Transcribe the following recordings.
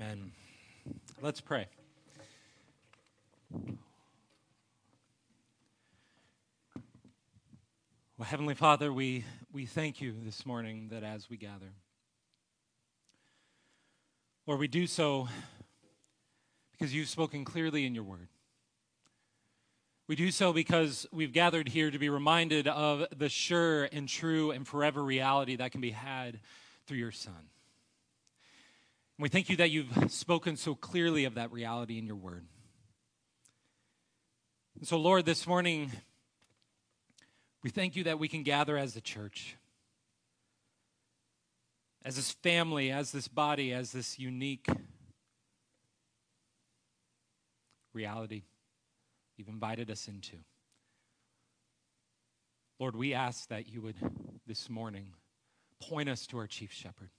Amen. Let's pray. Well, Heavenly Father, we, we thank you this morning that as we gather, Lord, we do so because you've spoken clearly in your word. We do so because we've gathered here to be reminded of the sure and true and forever reality that can be had through your Son. We thank you that you've spoken so clearly of that reality in your word. And so, Lord, this morning, we thank you that we can gather as the church, as this family, as this body, as this unique reality you've invited us into. Lord, we ask that you would this morning point us to our chief shepherd.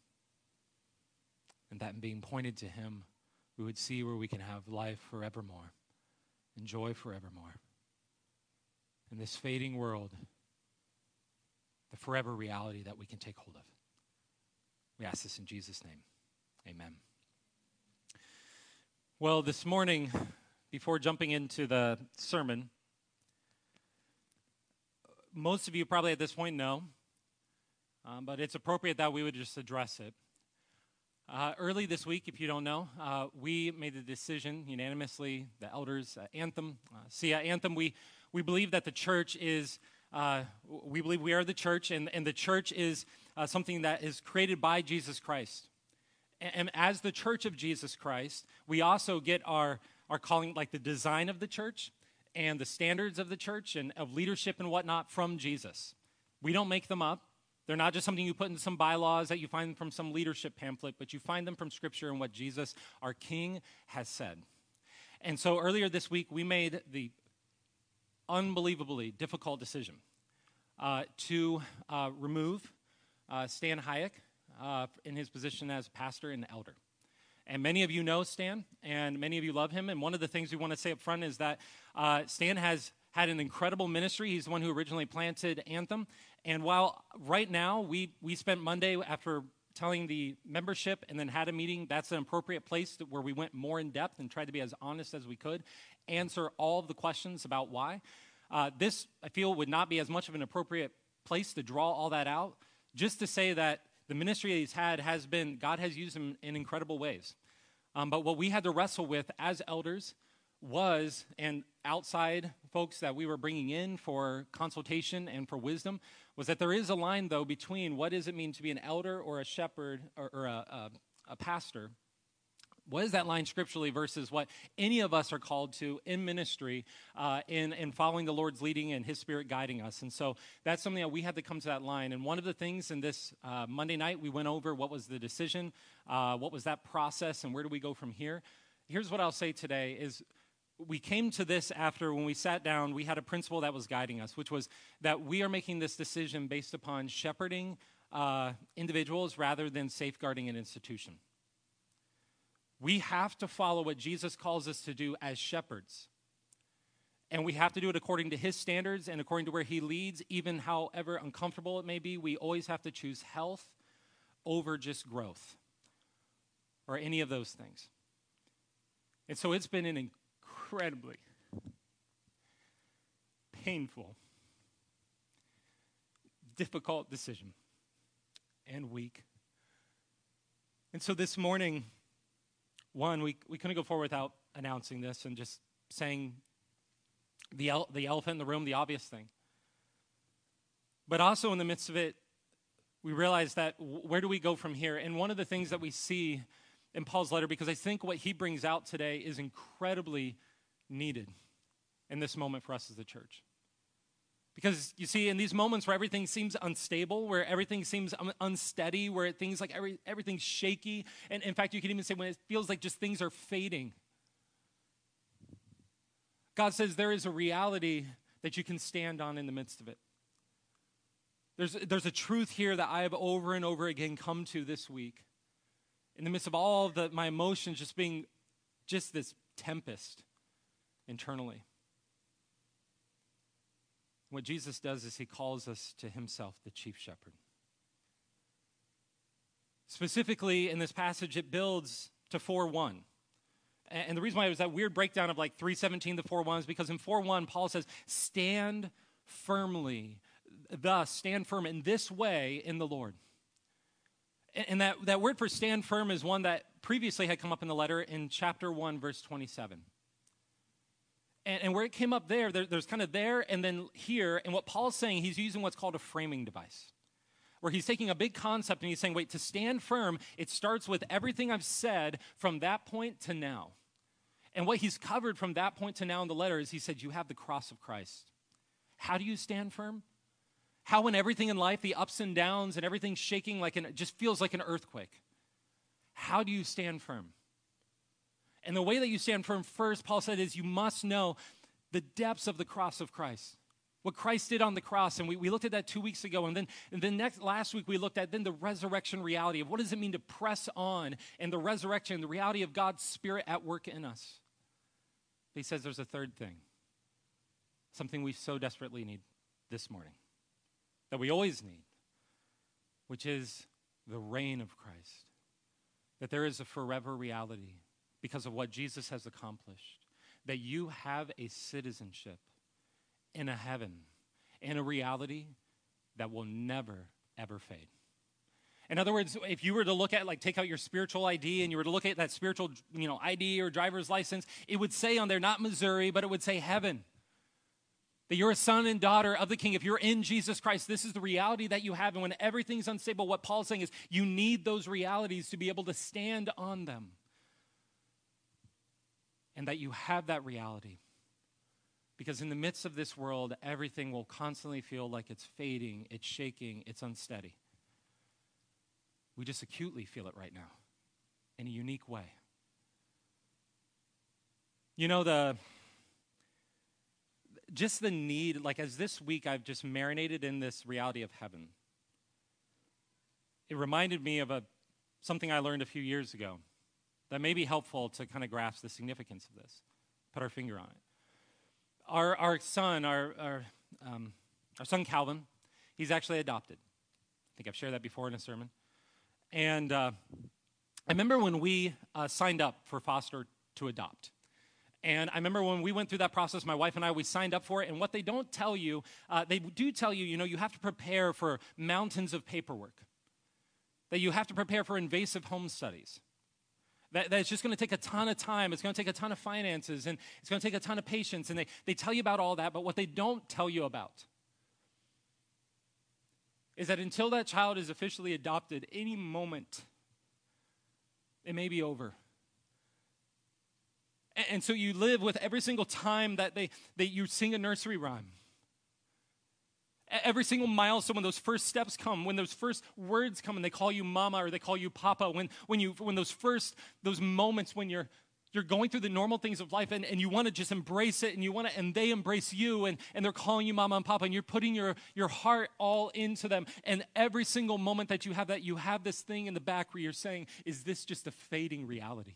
And that in being pointed to him, we would see where we can have life forevermore and joy forevermore. In this fading world, the forever reality that we can take hold of. We ask this in Jesus' name. Amen. Well, this morning, before jumping into the sermon, most of you probably at this point know, um, but it's appropriate that we would just address it. Uh, early this week, if you don't know, uh, we made the decision unanimously, the elders, uh, Anthem, uh, see, Anthem, we, we believe that the church is, uh, we believe we are the church, and, and the church is uh, something that is created by Jesus Christ. And, and as the church of Jesus Christ, we also get our our calling like the design of the church and the standards of the church and of leadership and whatnot from Jesus. We don't make them up. They're not just something you put in some bylaws that you find from some leadership pamphlet, but you find them from Scripture and what Jesus, our King, has said. And so earlier this week, we made the unbelievably difficult decision uh, to uh, remove uh, Stan Hayek uh, in his position as pastor and elder. And many of you know Stan, and many of you love him. And one of the things we want to say up front is that uh, Stan has had an incredible ministry. He's the one who originally planted Anthem. And while right now we, we spent Monday after telling the membership and then had a meeting, that's an appropriate place to, where we went more in depth and tried to be as honest as we could, answer all of the questions about why. Uh, this, I feel, would not be as much of an appropriate place to draw all that out. Just to say that the ministry he's had has been, God has used him in incredible ways. Um, but what we had to wrestle with as elders was, and outside folks that we were bringing in for consultation and for wisdom, was that there is a line, though, between what does it mean to be an elder or a shepherd or, or a, a, a pastor what is that line scripturally versus what any of us are called to in ministry uh, in, in following the Lord's leading and His Spirit guiding us? And so that's something that we had to come to that line. And one of the things in this uh, Monday night, we went over what was the decision, uh, what was that process, and where do we go from here? Here's what I'll say today is we came to this after when we sat down, we had a principle that was guiding us, which was that we are making this decision based upon shepherding uh, individuals rather than safeguarding an institution. We have to follow what Jesus calls us to do as shepherds. And we have to do it according to his standards and according to where he leads, even however uncomfortable it may be. We always have to choose health over just growth or any of those things. And so it's been an incredibly painful, difficult decision and week. And so this morning, one, we, we couldn't go forward without announcing this and just saying the, el- the elephant in the room, the obvious thing. But also in the midst of it, we realize that where do we go from here? And one of the things that we see in Paul's letter, because I think what he brings out today is incredibly needed in this moment for us as the church. Because you see, in these moments where everything seems unstable, where everything seems un- unsteady, where things like every, everything's shaky, and in fact, you can even say when it feels like just things are fading, God says there is a reality that you can stand on in the midst of it. There's, there's a truth here that I have over and over again come to this week. In the midst of all of the, my emotions just being just this tempest internally. What Jesus does is he calls us to himself the chief shepherd. Specifically, in this passage, it builds to 4 1. And the reason why it was that weird breakdown of like 317 to 4 1 is because in 4 1, Paul says, Stand firmly, thus, stand firm in this way in the Lord. And that, that word for stand firm is one that previously had come up in the letter in chapter 1, verse 27. And, and where it came up there, there, there's kind of there and then here. And what Paul's saying, he's using what's called a framing device where he's taking a big concept and he's saying, wait, to stand firm, it starts with everything I've said from that point to now. And what he's covered from that point to now in the letter is he said, You have the cross of Christ. How do you stand firm? How, when everything in life, the ups and downs and everything's shaking like an, just feels like an earthquake, how do you stand firm? And the way that you stand firm first, Paul said, is you must know the depths of the cross of Christ. What Christ did on the cross, and we, we looked at that two weeks ago, and then, and then next last week we looked at then the resurrection reality of what does it mean to press on and the resurrection, the reality of God's Spirit at work in us. But he says there's a third thing, something we so desperately need this morning that we always need, which is the reign of Christ. That there is a forever reality because of what Jesus has accomplished. That you have a citizenship in a heaven, in a reality that will never, ever fade. In other words, if you were to look at, like, take out your spiritual ID and you were to look at that spiritual, you know, ID or driver's license, it would say on there not Missouri, but it would say heaven that you're a son and daughter of the king. If you're in Jesus Christ, this is the reality that you have. And when everything's unstable, what Paul's saying is you need those realities to be able to stand on them. And that you have that reality. Because in the midst of this world, everything will constantly feel like it's fading, it's shaking, it's unsteady. We just acutely feel it right now in a unique way. You know, the just the need, like as this week I've just marinated in this reality of heaven. It reminded me of a, something I learned a few years ago that may be helpful to kind of grasp the significance of this, put our finger on it. Our, our son, our, our, um, our son Calvin, he's actually adopted. I think I've shared that before in a sermon. And uh, I remember when we uh, signed up for foster to adopt. And I remember when we went through that process, my wife and I, we signed up for it. And what they don't tell you, uh, they do tell you, you know, you have to prepare for mountains of paperwork, that you have to prepare for invasive home studies. That, that it's just going to take a ton of time. It's going to take a ton of finances and it's going to take a ton of patience. And they, they tell you about all that, but what they don't tell you about is that until that child is officially adopted, any moment, it may be over. And so you live with every single time that, they, that you sing a nursery rhyme. Every single milestone, when those first steps come, when those first words come and they call you mama or they call you papa, when, when, you, when those first, those moments when you're, you're going through the normal things of life and, and you want to just embrace it and you want to, and they embrace you and, and they're calling you mama and papa and you're putting your, your heart all into them. And every single moment that you have that, you have this thing in the back where you're saying, is this just a fading reality?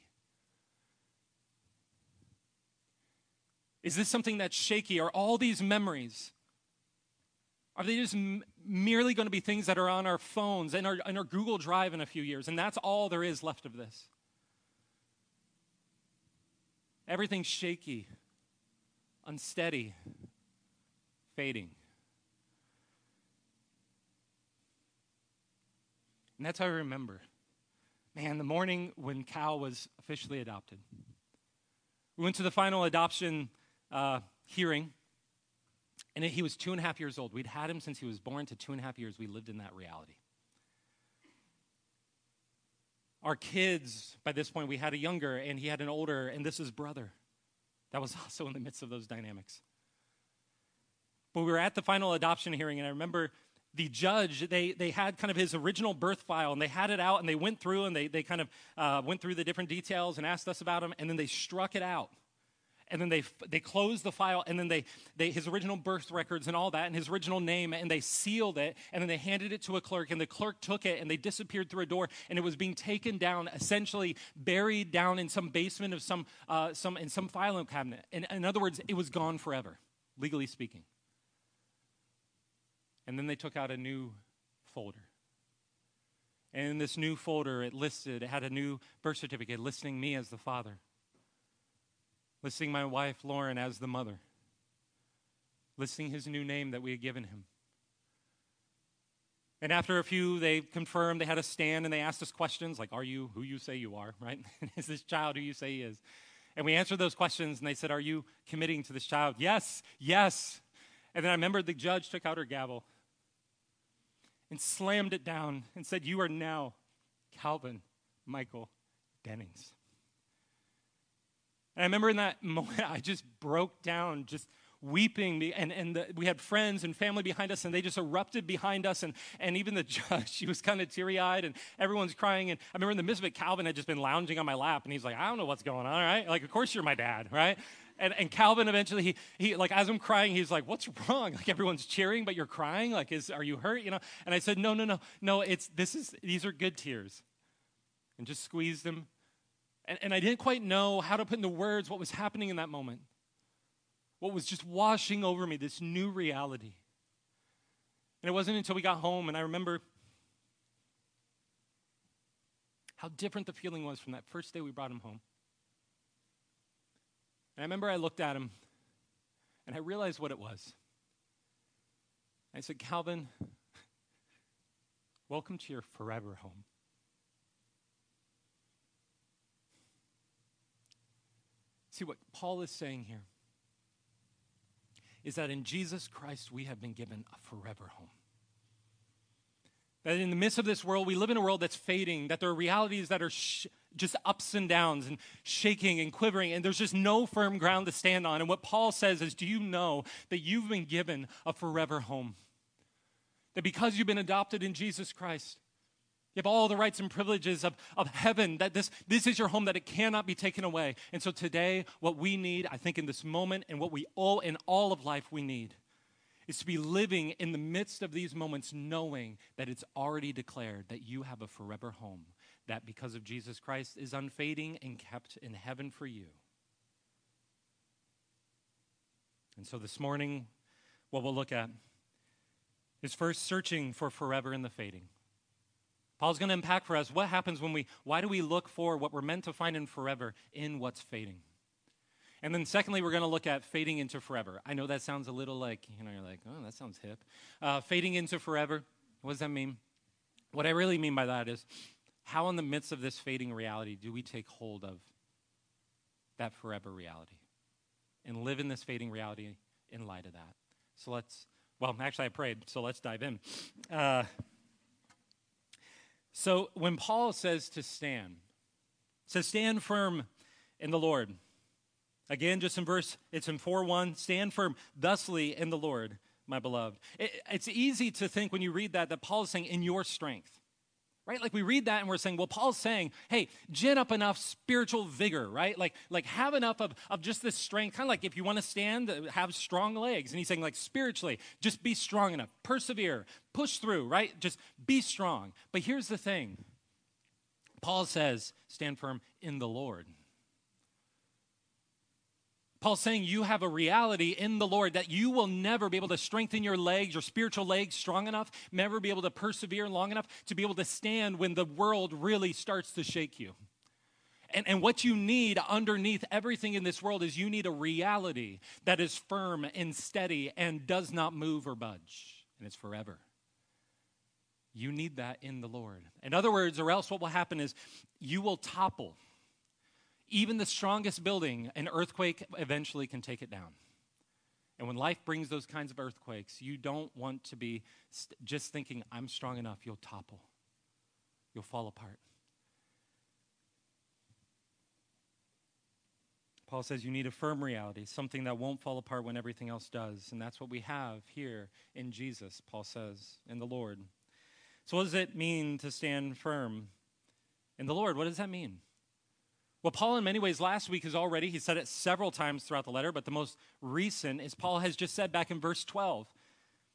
Is this something that's shaky? Are all these memories, are they just m- merely going to be things that are on our phones and our, and our Google Drive in a few years? And that's all there is left of this. Everything's shaky, unsteady, fading. And that's how I remember. Man, the morning when Cal was officially adopted. We went to the final adoption uh, hearing, and he was two and a half years old. We'd had him since he was born to two and a half years. We lived in that reality. Our kids, by this point, we had a younger and he had an older, and this is brother. That was also in the midst of those dynamics. But we were at the final adoption hearing, and I remember the judge, they, they had kind of his original birth file, and they had it out, and they went through, and they, they kind of uh, went through the different details and asked us about him, and then they struck it out and then they, they closed the file and then they, they his original birth records and all that and his original name and they sealed it and then they handed it to a clerk and the clerk took it and they disappeared through a door and it was being taken down essentially buried down in some basement of some, uh, some in some filing cabinet. In, in other words it was gone forever legally speaking. And then they took out a new folder. And in this new folder, it listed, it had a new birth certificate listing me as the father, listing my wife, Lauren, as the mother, listing his new name that we had given him. And after a few, they confirmed, they had a stand, and they asked us questions like, Are you who you say you are, right? is this child who you say he is? And we answered those questions, and they said, Are you committing to this child? Yes, yes. And then I remember the judge took out her gavel and slammed it down and said, You are now Calvin Michael Dennings. And I remember in that moment, I just broke down, just weeping. And, and the, we had friends and family behind us, and they just erupted behind us. And, and even the judge, she was kind of teary eyed, and everyone's crying. And I remember in the midst of it, Calvin had just been lounging on my lap, and he's like, I don't know what's going on, right? Like, of course you're my dad, right? and, and Calvin eventually, he, he, like, as I'm crying, he's like, what's wrong? Like, everyone's cheering, but you're crying? Like, is, are you hurt? You know? And I said, no, no, no, no, it's, this is, these are good tears. And just squeezed him. And, and I didn't quite know how to put into words what was happening in that moment. What was just washing over me, this new reality. And it wasn't until we got home, and I remember how different the feeling was from that first day we brought him home. And I remember I looked at him and I realized what it was. I said, Calvin, welcome to your forever home. See, what Paul is saying here is that in Jesus Christ we have been given a forever home. That in the midst of this world, we live in a world that's fading, that there are realities that are sh- just ups and downs and shaking and quivering, and there's just no firm ground to stand on. And what Paul says is, Do you know that you've been given a forever home? That because you've been adopted in Jesus Christ, you have all the rights and privileges of, of heaven, that this, this is your home, that it cannot be taken away. And so today, what we need, I think, in this moment, and what we all in all of life we need, is to be living in the midst of these moments knowing that it's already declared that you have a forever home, that because of Jesus Christ is unfading and kept in heaven for you. And so this morning, what we'll look at is first searching for forever in the fading. Paul's going to unpack for us what happens when we, why do we look for what we're meant to find in forever in what's fading? And then, secondly, we're going to look at fading into forever. I know that sounds a little like, you know, you're like, oh, that sounds hip. Uh, fading into forever, what does that mean? What I really mean by that is how, in the midst of this fading reality, do we take hold of that forever reality and live in this fading reality in light of that? So let's, well, actually, I prayed, so let's dive in. Uh, so when Paul says to stand, says, stand firm in the Lord. Again, just in verse, it's in 4 1. Stand firm thusly in the Lord, my beloved. It, it's easy to think when you read that that Paul is saying, in your strength. Right? Like we read that and we're saying, well, Paul's saying, hey, gin up enough spiritual vigor, right? Like, like have enough of, of just this strength. Kind of like if you want to stand, uh, have strong legs. And he's saying, like, spiritually, just be strong enough. Persevere. Push through, right? Just be strong. But here's the thing Paul says, stand firm in the Lord. Paul's saying you have a reality in the Lord that you will never be able to strengthen your legs, your spiritual legs strong enough, never be able to persevere long enough to be able to stand when the world really starts to shake you. And, and what you need underneath everything in this world is you need a reality that is firm and steady and does not move or budge, and it's forever. You need that in the Lord. In other words, or else what will happen is you will topple even the strongest building, an earthquake eventually can take it down. And when life brings those kinds of earthquakes, you don't want to be st- just thinking, I'm strong enough, you'll topple, you'll fall apart. Paul says you need a firm reality, something that won't fall apart when everything else does. And that's what we have here in Jesus, Paul says, in the Lord. So, what does it mean to stand firm in the Lord? What does that mean? Well, Paul, in many ways, last week is already, he said it several times throughout the letter, but the most recent is Paul has just said back in verse 12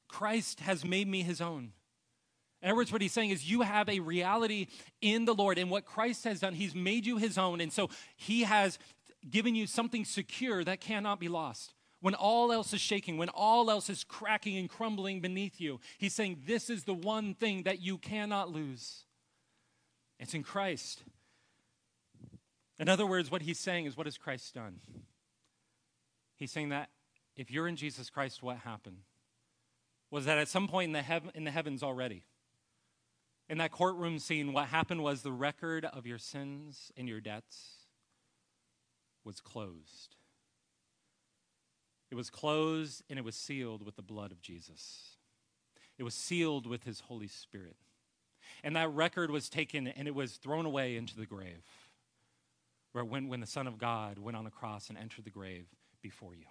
Christ has made me his own. In other words, what he's saying is, you have a reality in the Lord, and what Christ has done, he's made you his own. And so he has given you something secure that cannot be lost. When all else is shaking, when all else is cracking and crumbling beneath you, he's saying, This is the one thing that you cannot lose. It's in Christ. In other words, what he's saying is, what has Christ done? He's saying that if you're in Jesus Christ, what happened? Was that at some point in the, hev- in the heavens already, in that courtroom scene, what happened was the record of your sins and your debts was closed. It was closed and it was sealed with the blood of Jesus. It was sealed with his Holy Spirit. And that record was taken and it was thrown away into the grave, where when, when the Son of God went on the cross and entered the grave before you.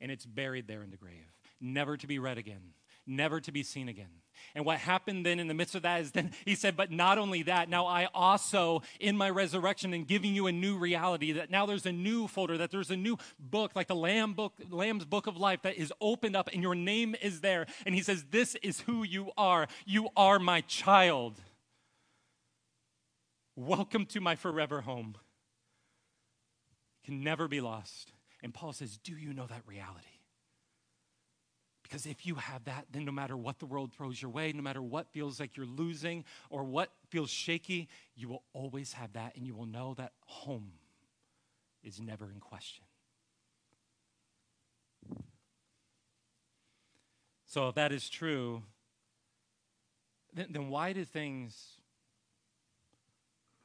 And it's buried there in the grave, never to be read again, never to be seen again. And what happened then in the midst of that is then he said, But not only that, now I also, in my resurrection and giving you a new reality, that now there's a new folder, that there's a new book, like the Lamb book, Lamb's book of life, that is opened up and your name is there. And he says, This is who you are. You are my child. Welcome to my forever home. Can never be lost. And Paul says, Do you know that reality? Because if you have that, then no matter what the world throws your way, no matter what feels like you're losing or what feels shaky, you will always have that and you will know that home is never in question. So, if that is true, then, then why do things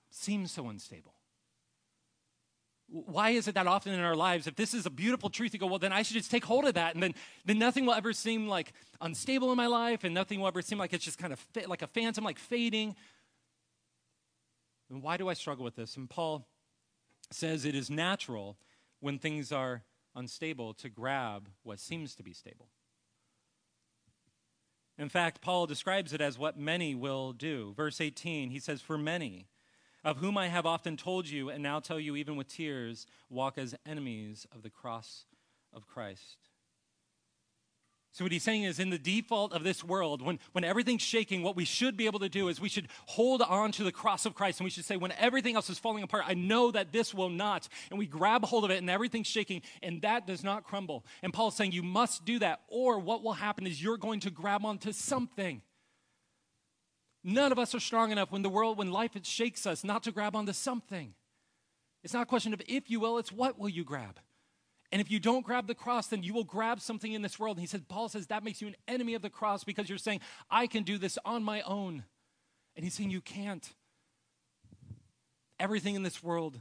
seem so unstable? Why is it that often in our lives, if this is a beautiful truth, you go, well, then I should just take hold of that, and then, then nothing will ever seem like unstable in my life, and nothing will ever seem like it's just kind of like a phantom, like fading. And why do I struggle with this? And Paul says it is natural when things are unstable to grab what seems to be stable. In fact, Paul describes it as what many will do. Verse 18, he says, For many, of whom I have often told you, and now tell you even with tears, walk as enemies of the cross of Christ. So, what he's saying is, in the default of this world, when, when everything's shaking, what we should be able to do is we should hold on to the cross of Christ and we should say, when everything else is falling apart, I know that this will not. And we grab hold of it and everything's shaking and that does not crumble. And Paul's saying, you must do that, or what will happen is you're going to grab onto something. None of us are strong enough when the world, when life shakes us, not to grab onto something. It's not a question of if you will, it's what will you grab. And if you don't grab the cross, then you will grab something in this world. And he said, Paul says that makes you an enemy of the cross because you're saying, I can do this on my own. And he's saying you can't. Everything in this world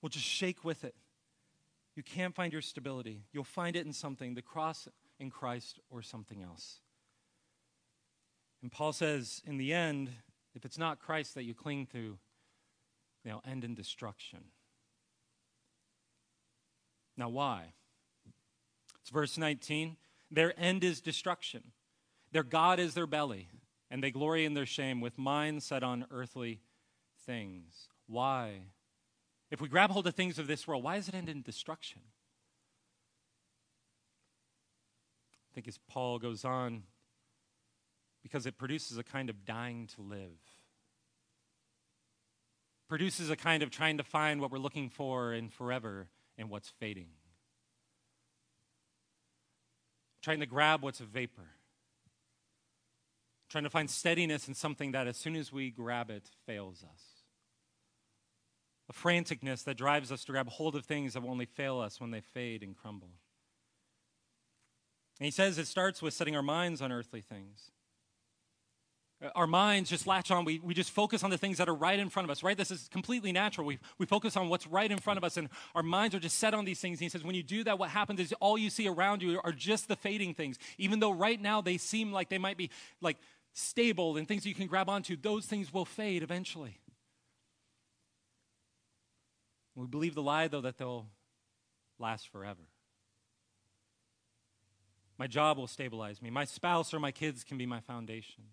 will just shake with it. You can't find your stability. You'll find it in something, the cross in Christ or something else. And Paul says, in the end, if it's not Christ that you cling to, they'll end in destruction. Now, why? It's verse 19. Their end is destruction. Their God is their belly, and they glory in their shame with minds set on earthly things. Why? If we grab hold of things of this world, why does it end in destruction? I think as Paul goes on, because it produces a kind of dying to live. Produces a kind of trying to find what we're looking for in forever and what's fading. Trying to grab what's a vapor. Trying to find steadiness in something that, as soon as we grab it, fails us. A franticness that drives us to grab hold of things that will only fail us when they fade and crumble. And he says it starts with setting our minds on earthly things. Our minds just latch on. We, we just focus on the things that are right in front of us, right? This is completely natural. We, we focus on what's right in front of us, and our minds are just set on these things. And he says, when you do that, what happens is all you see around you are just the fading things. Even though right now they seem like they might be like stable and things you can grab onto, those things will fade eventually. We believe the lie, though, that they'll last forever. My job will stabilize me. My spouse or my kids can be my foundation.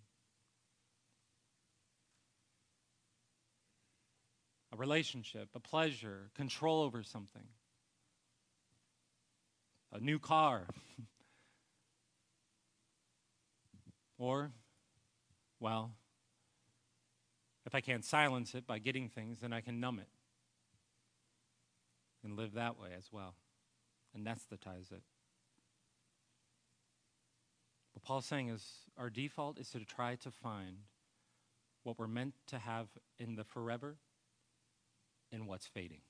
A relationship, a pleasure, control over something, a new car. or, well, if I can't silence it by getting things, then I can numb it and live that way as well, anesthetize it. What Paul's saying is our default is to try to find what we're meant to have in the forever and what's fading.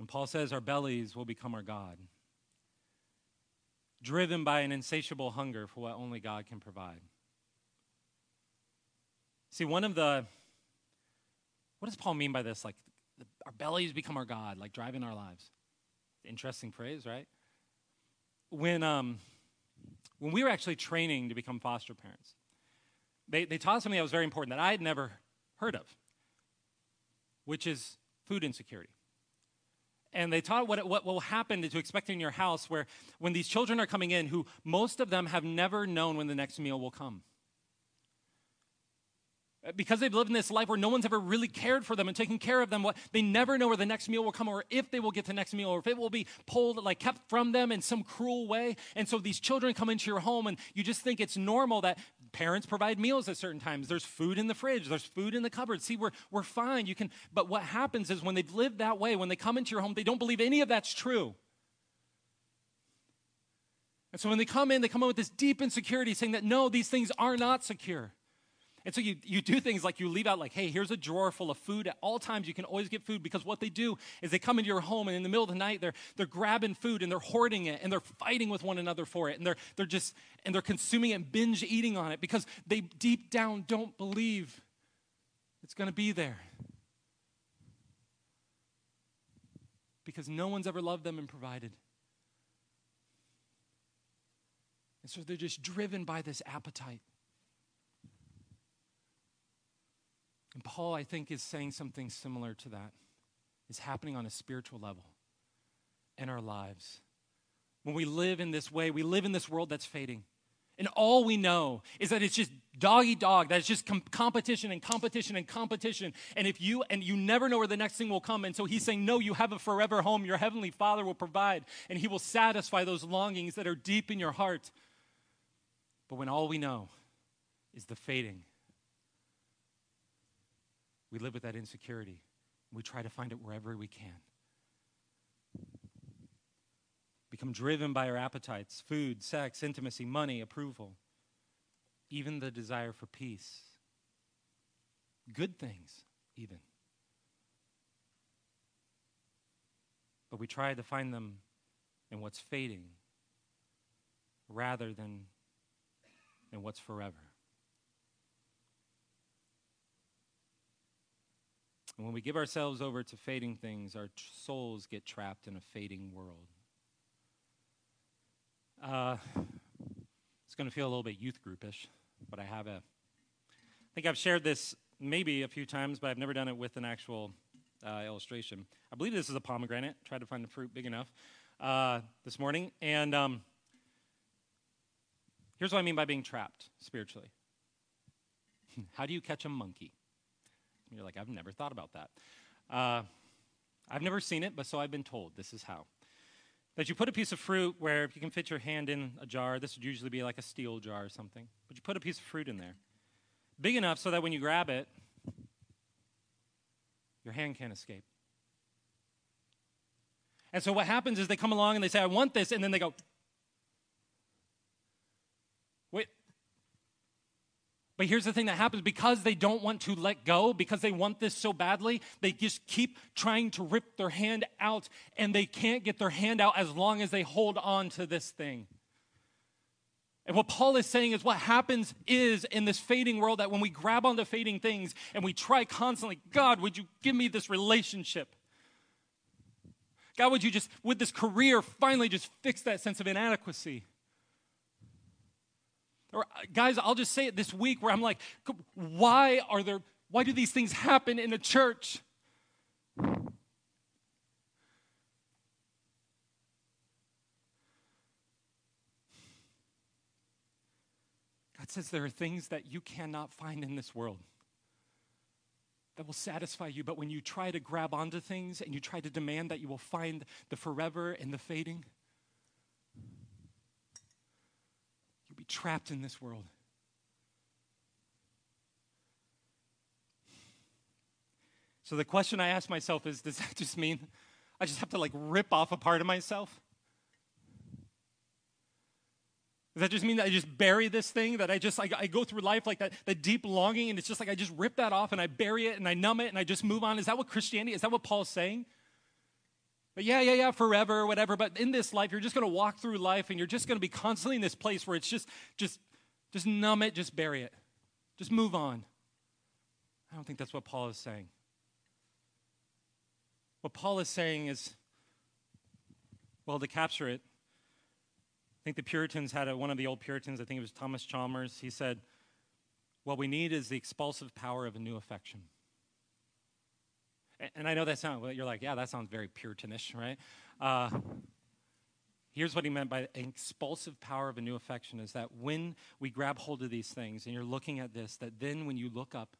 And Paul says our bellies will become our God, driven by an insatiable hunger for what only God can provide. See, one of the, what does Paul mean by this? Like, our bellies become our God, like driving our lives. Interesting phrase, right? When, um, when we were actually training to become foster parents, they, they taught us something that was very important that I had never heard of, which is food insecurity. And they taught what, what will happen to expect in your house where when these children are coming in, who most of them have never known when the next meal will come uh, because they've lived in this life where no one's ever really cared for them and taken care of them what they never know where the next meal will come or if they will get the next meal or if it will be pulled like kept from them in some cruel way and so these children come into your home and you just think it's normal that parents provide meals at certain times. There's food in the fridge. There's food in the cupboard. See we're, we're fine. You can but what happens is when they've lived that way when they come into your home they don't believe any of that's true. And so when they come in they come in with this deep insecurity saying that no these things are not secure and so you, you do things like you leave out, like, hey, here's a drawer full of food. At all times, you can always get food because what they do is they come into your home and in the middle of the night, they're, they're grabbing food and they're hoarding it and they're fighting with one another for it. And they're, they're just, and they're consuming it and binge eating on it because they deep down don't believe it's going to be there. Because no one's ever loved them and provided. And so they're just driven by this appetite. And Paul, I think, is saying something similar to that. Is happening on a spiritual level in our lives. When we live in this way, we live in this world that's fading. And all we know is that it's just doggy dog, that it's just com- competition and competition and competition. And if you, and you never know where the next thing will come. And so he's saying, no, you have a forever home. Your heavenly Father will provide, and he will satisfy those longings that are deep in your heart. But when all we know is the fading we live with that insecurity. We try to find it wherever we can. Become driven by our appetites food, sex, intimacy, money, approval, even the desire for peace. Good things, even. But we try to find them in what's fading rather than in what's forever. And when we give ourselves over to fading things, our t- souls get trapped in a fading world. Uh, it's going to feel a little bit youth groupish, but I have a. I think I've shared this maybe a few times, but I've never done it with an actual uh, illustration. I believe this is a pomegranate. Tried to find a fruit big enough uh, this morning, and um, here's what I mean by being trapped spiritually. How do you catch a monkey? You're like, I've never thought about that. Uh, I've never seen it, but so I've been told this is how. That you put a piece of fruit where you can fit your hand in a jar, this would usually be like a steel jar or something, but you put a piece of fruit in there. Big enough so that when you grab it, your hand can't escape. And so what happens is they come along and they say, I want this, and then they go, But here's the thing that happens because they don't want to let go, because they want this so badly, they just keep trying to rip their hand out, and they can't get their hand out as long as they hold on to this thing. And what Paul is saying is what happens is in this fading world that when we grab onto fading things and we try constantly, God, would you give me this relationship? God, would you just, with this career, finally just fix that sense of inadequacy? Or uh, guys, I'll just say it this week where I'm like, why are there why do these things happen in a church? God says there are things that you cannot find in this world that will satisfy you, but when you try to grab onto things and you try to demand that you will find the forever and the fading, be trapped in this world. So the question I ask myself is does that just mean I just have to like rip off a part of myself? Does that just mean that I just bury this thing? That I just, I, I go through life like that, that deep longing and it's just like I just rip that off and I bury it and I numb it and I just move on? Is that what Christianity, is that what Paul's saying? But yeah, yeah, yeah, forever whatever. But in this life, you're just going to walk through life and you're just going to be constantly in this place where it's just, just, just numb it, just bury it. Just move on. I don't think that's what Paul is saying. What Paul is saying is, well, to capture it, I think the Puritans had a, one of the old Puritans, I think it was Thomas Chalmers, he said, What we need is the expulsive power of a new affection. And I know that sounds, you're like, yeah, that sounds very Puritanish, right? Uh, here's what he meant by an expulsive power of a new affection is that when we grab hold of these things and you're looking at this, that then when you look up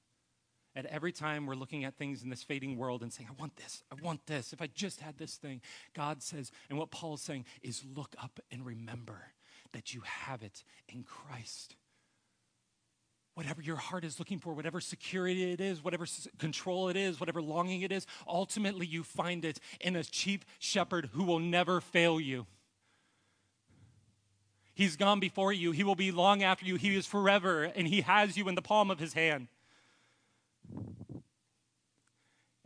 at every time we're looking at things in this fading world and saying, I want this, I want this, if I just had this thing, God says, and what Paul is saying is look up and remember that you have it in Christ whatever your heart is looking for, whatever security it is, whatever control it is, whatever longing it is, ultimately you find it in a chief shepherd who will never fail you. He's gone before you, he will be long after you, he is forever, and he has you in the palm of his hand.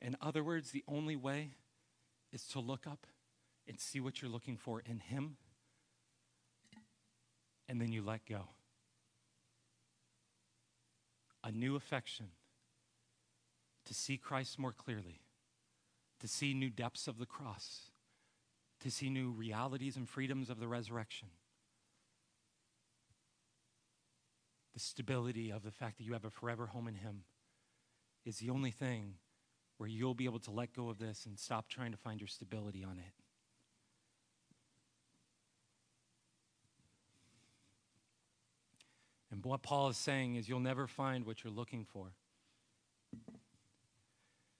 In other words, the only way is to look up and see what you're looking for in him, and then you let go a new affection, to see Christ more clearly, to see new depths of the cross, to see new realities and freedoms of the resurrection. The stability of the fact that you have a forever home in Him is the only thing where you'll be able to let go of this and stop trying to find your stability on it. And what Paul is saying is you'll never find what you're looking for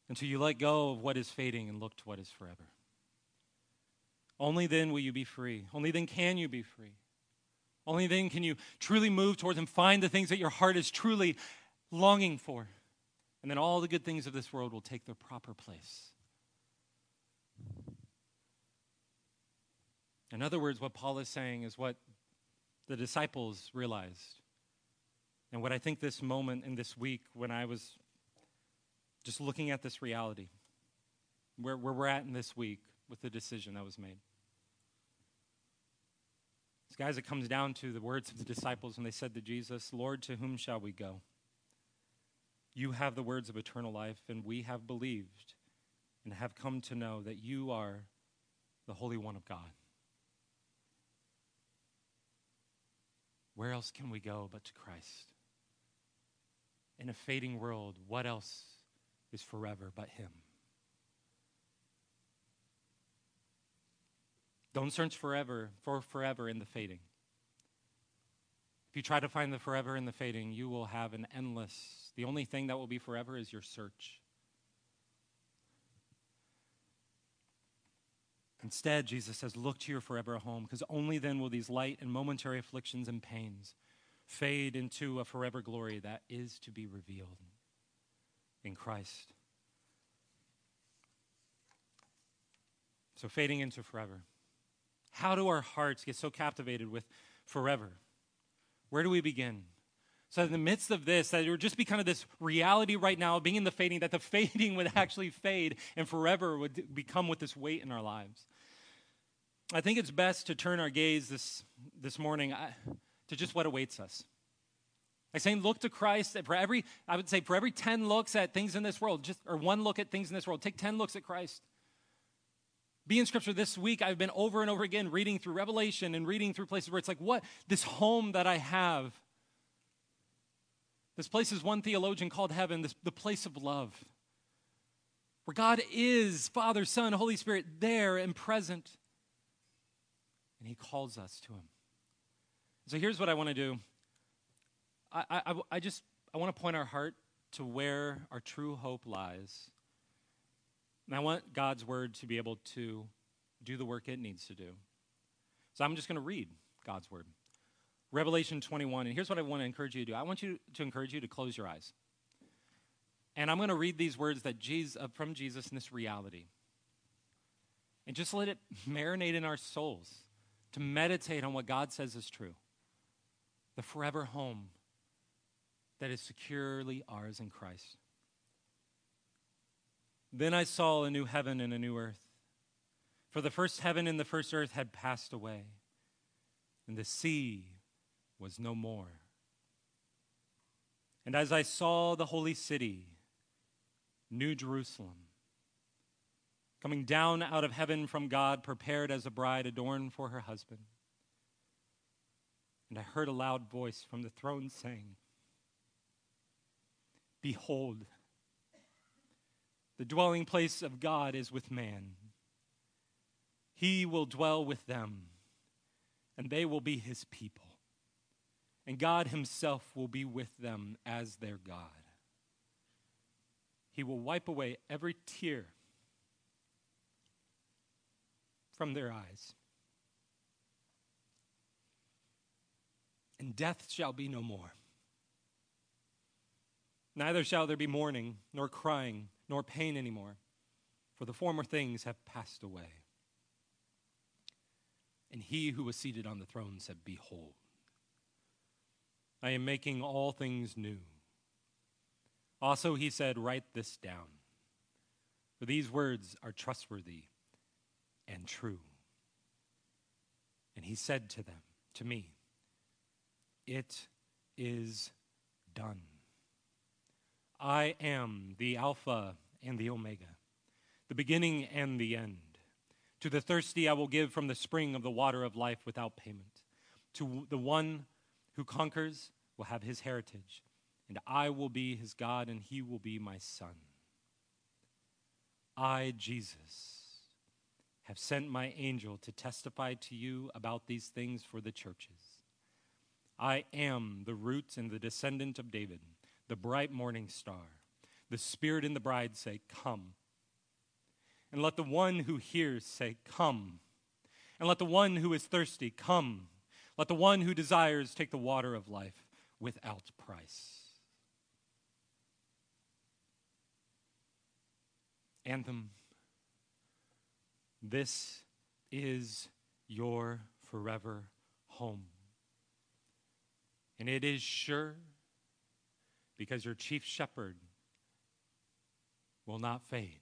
until you let go of what is fading and look to what is forever. Only then will you be free. Only then can you be free. Only then can you truly move towards and find the things that your heart is truly longing for. And then all the good things of this world will take their proper place. In other words, what Paul is saying is what the disciples realized and what I think this moment in this week, when I was just looking at this reality, where, where we're at in this week with the decision that was made. guys, it comes down to the words of the disciples when they said to Jesus, Lord, to whom shall we go? You have the words of eternal life, and we have believed and have come to know that you are the Holy One of God. Where else can we go but to Christ? In a fading world, what else is forever but Him? Don't search forever for forever in the fading. If you try to find the forever in the fading, you will have an endless. The only thing that will be forever is your search. Instead, Jesus says, look to your forever home, because only then will these light and momentary afflictions and pains fade into a forever glory that is to be revealed in Christ. So, fading into forever. How do our hearts get so captivated with forever? Where do we begin? So, in the midst of this, that it would just be kind of this reality right now, being in the fading, that the fading would actually fade and forever would become with this weight in our lives. I think it's best to turn our gaze this, this morning. I, to just what awaits us. Like saying, look to Christ. For every, I would say, for every 10 looks at things in this world, just or one look at things in this world, take 10 looks at Christ. Be in scripture this week, I've been over and over again reading through Revelation and reading through places where it's like, what? This home that I have. This place is one theologian called heaven, this, the place of love. Where God is, Father, Son, Holy Spirit, there and present. And He calls us to Him. So here's what I want to do. I, I, I just I want to point our heart to where our true hope lies. And I want God's word to be able to do the work it needs to do. So I'm just going to read God's word. Revelation 21. And here's what I want to encourage you to do I want you to encourage you to close your eyes. And I'm going to read these words that Jesus, uh, from Jesus in this reality. And just let it marinate in our souls to meditate on what God says is true. The forever home that is securely ours in Christ. Then I saw a new heaven and a new earth. For the first heaven and the first earth had passed away, and the sea was no more. And as I saw the holy city, New Jerusalem, coming down out of heaven from God, prepared as a bride adorned for her husband, and I heard a loud voice from the throne saying, Behold, the dwelling place of God is with man. He will dwell with them, and they will be his people. And God himself will be with them as their God. He will wipe away every tear from their eyes. And death shall be no more. Neither shall there be mourning, nor crying, nor pain anymore, for the former things have passed away. And he who was seated on the throne said, Behold, I am making all things new. Also, he said, Write this down, for these words are trustworthy and true. And he said to them, to me, It is done. I am the Alpha and the Omega, the beginning and the end. To the thirsty, I will give from the spring of the water of life without payment. To the one who conquers will have his heritage, and I will be his God, and he will be my son. I, Jesus, have sent my angel to testify to you about these things for the churches. I am the root and the descendant of David, the bright morning star. The Spirit and the bride say, Come. And let the one who hears say, Come. And let the one who is thirsty come. Let the one who desires take the water of life without price. Anthem. This is your forever home. And it is sure because your chief shepherd will not fade.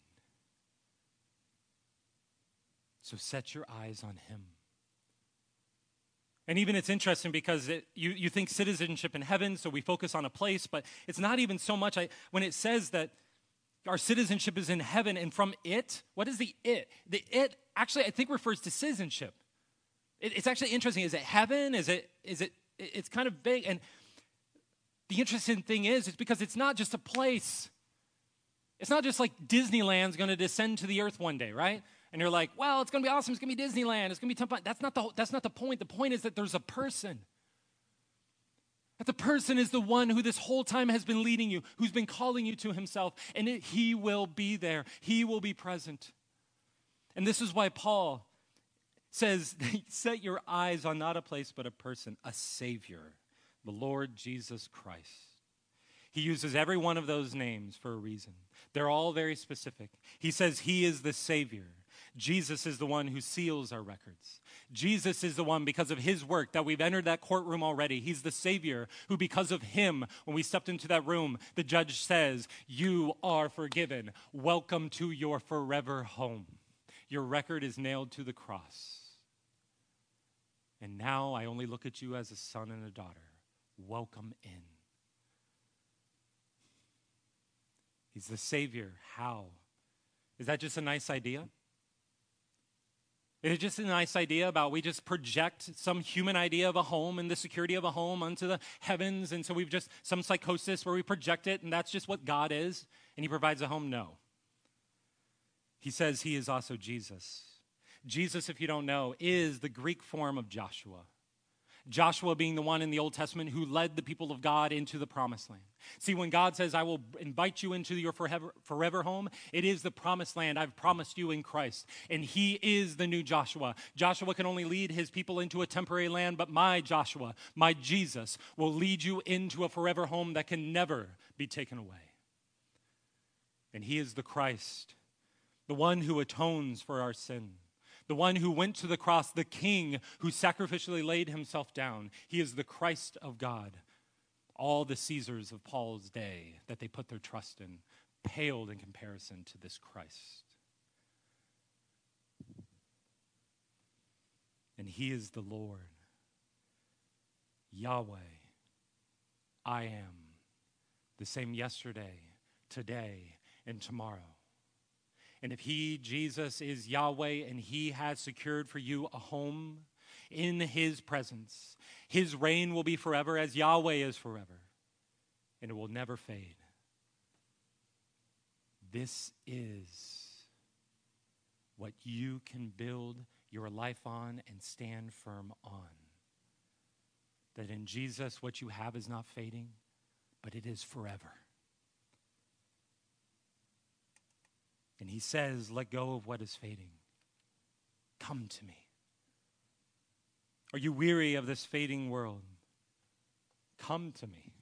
So set your eyes on him. And even it's interesting because it, you, you think citizenship in heaven, so we focus on a place, but it's not even so much I, when it says that our citizenship is in heaven and from it, what is the it? The it actually, I think, refers to citizenship. It, it's actually interesting. Is it heaven? Is it, is it, it's kind of vague. And the interesting thing is, it's because it's not just a place. It's not just like Disneyland's going to descend to the earth one day, right? And you're like, well, it's going to be awesome. It's going to be Disneyland. It's going to be. That's not the, that's not the point. The point is that there's a person. That the person is the one who this whole time has been leading you, who's been calling you to himself, and it, he will be there. He will be present. And this is why Paul says, Set your eyes on not a place, but a person, a Savior, the Lord Jesus Christ. He uses every one of those names for a reason. They're all very specific. He says he is the Savior. Jesus is the one who seals our records. Jesus is the one, because of his work, that we've entered that courtroom already. He's the Savior who, because of him, when we stepped into that room, the judge says, You are forgiven. Welcome to your forever home. Your record is nailed to the cross. And now I only look at you as a son and a daughter. Welcome in. He's the Savior. How? Is that just a nice idea? Is it just a nice idea about we just project some human idea of a home and the security of a home onto the heavens, and so we've just some psychosis where we project it, and that's just what God is, and He provides a home? No. He says He is also Jesus. Jesus, if you don't know, is the Greek form of Joshua. Joshua being the one in the Old Testament who led the people of God into the promised land. See, when God says, I will invite you into your forever, forever home, it is the promised land I've promised you in Christ. And he is the new Joshua. Joshua can only lead his people into a temporary land, but my Joshua, my Jesus, will lead you into a forever home that can never be taken away. And he is the Christ, the one who atones for our sin the one who went to the cross, the king who sacrificially laid himself down. He is the Christ of God. All the Caesars of Paul's day that they put their trust in paled in comparison to this Christ. And he is the Lord, Yahweh. I am the same yesterday, today, and tomorrow. And if He, Jesus, is Yahweh and He has secured for you a home in His presence, His reign will be forever as Yahweh is forever, and it will never fade. This is what you can build your life on and stand firm on. That in Jesus, what you have is not fading, but it is forever. And he says, Let go of what is fading. Come to me. Are you weary of this fading world? Come to me.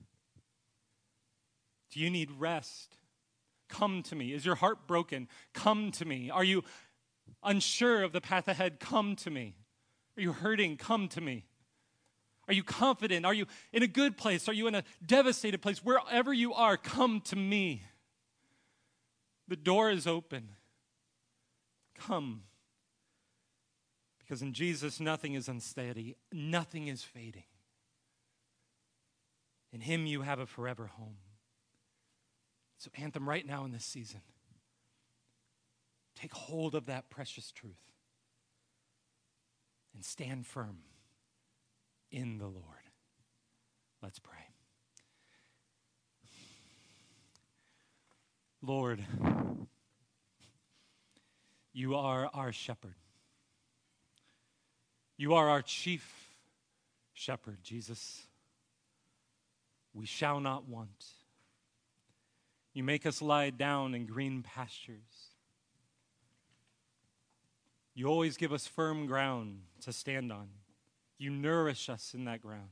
Do you need rest? Come to me. Is your heart broken? Come to me. Are you unsure of the path ahead? Come to me. Are you hurting? Come to me. Are you confident? Are you in a good place? Are you in a devastated place? Wherever you are, come to me. The door is open. Come. Because in Jesus, nothing is unsteady, nothing is fading. In Him, you have a forever home. So, Anthem, right now in this season, take hold of that precious truth and stand firm in the Lord. Let's pray. Lord, you are our shepherd. You are our chief shepherd, Jesus. We shall not want. You make us lie down in green pastures. You always give us firm ground to stand on. You nourish us in that ground.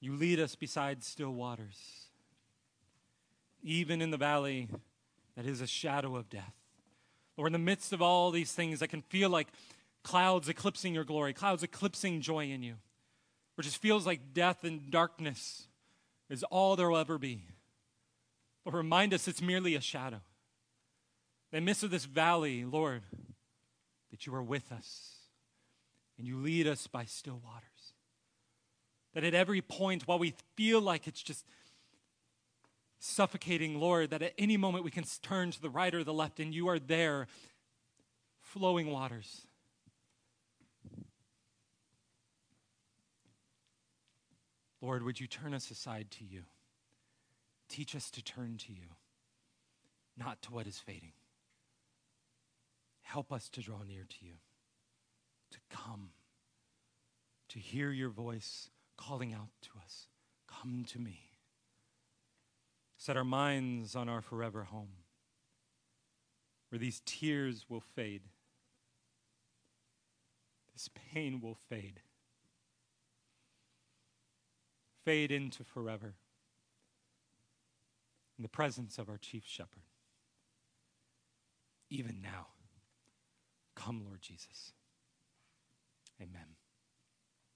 You lead us beside still waters even in the valley that is a shadow of death. Lord, in the midst of all these things that can feel like clouds eclipsing your glory, clouds eclipsing joy in you, or just feels like death and darkness is all there will ever be. But remind us it's merely a shadow. In the midst of this valley, Lord, that you are with us and you lead us by still waters. That at every point, while we feel like it's just suffocating, Lord, that at any moment we can turn to the right or the left and you are there, flowing waters. Lord, would you turn us aside to you? Teach us to turn to you, not to what is fading. Help us to draw near to you, to come, to hear your voice calling out to us. Come to me set our minds on our forever home, where these tears will fade, this pain will fade, fade into forever in the presence of our chief shepherd. Even now, come, Lord Jesus. Amen.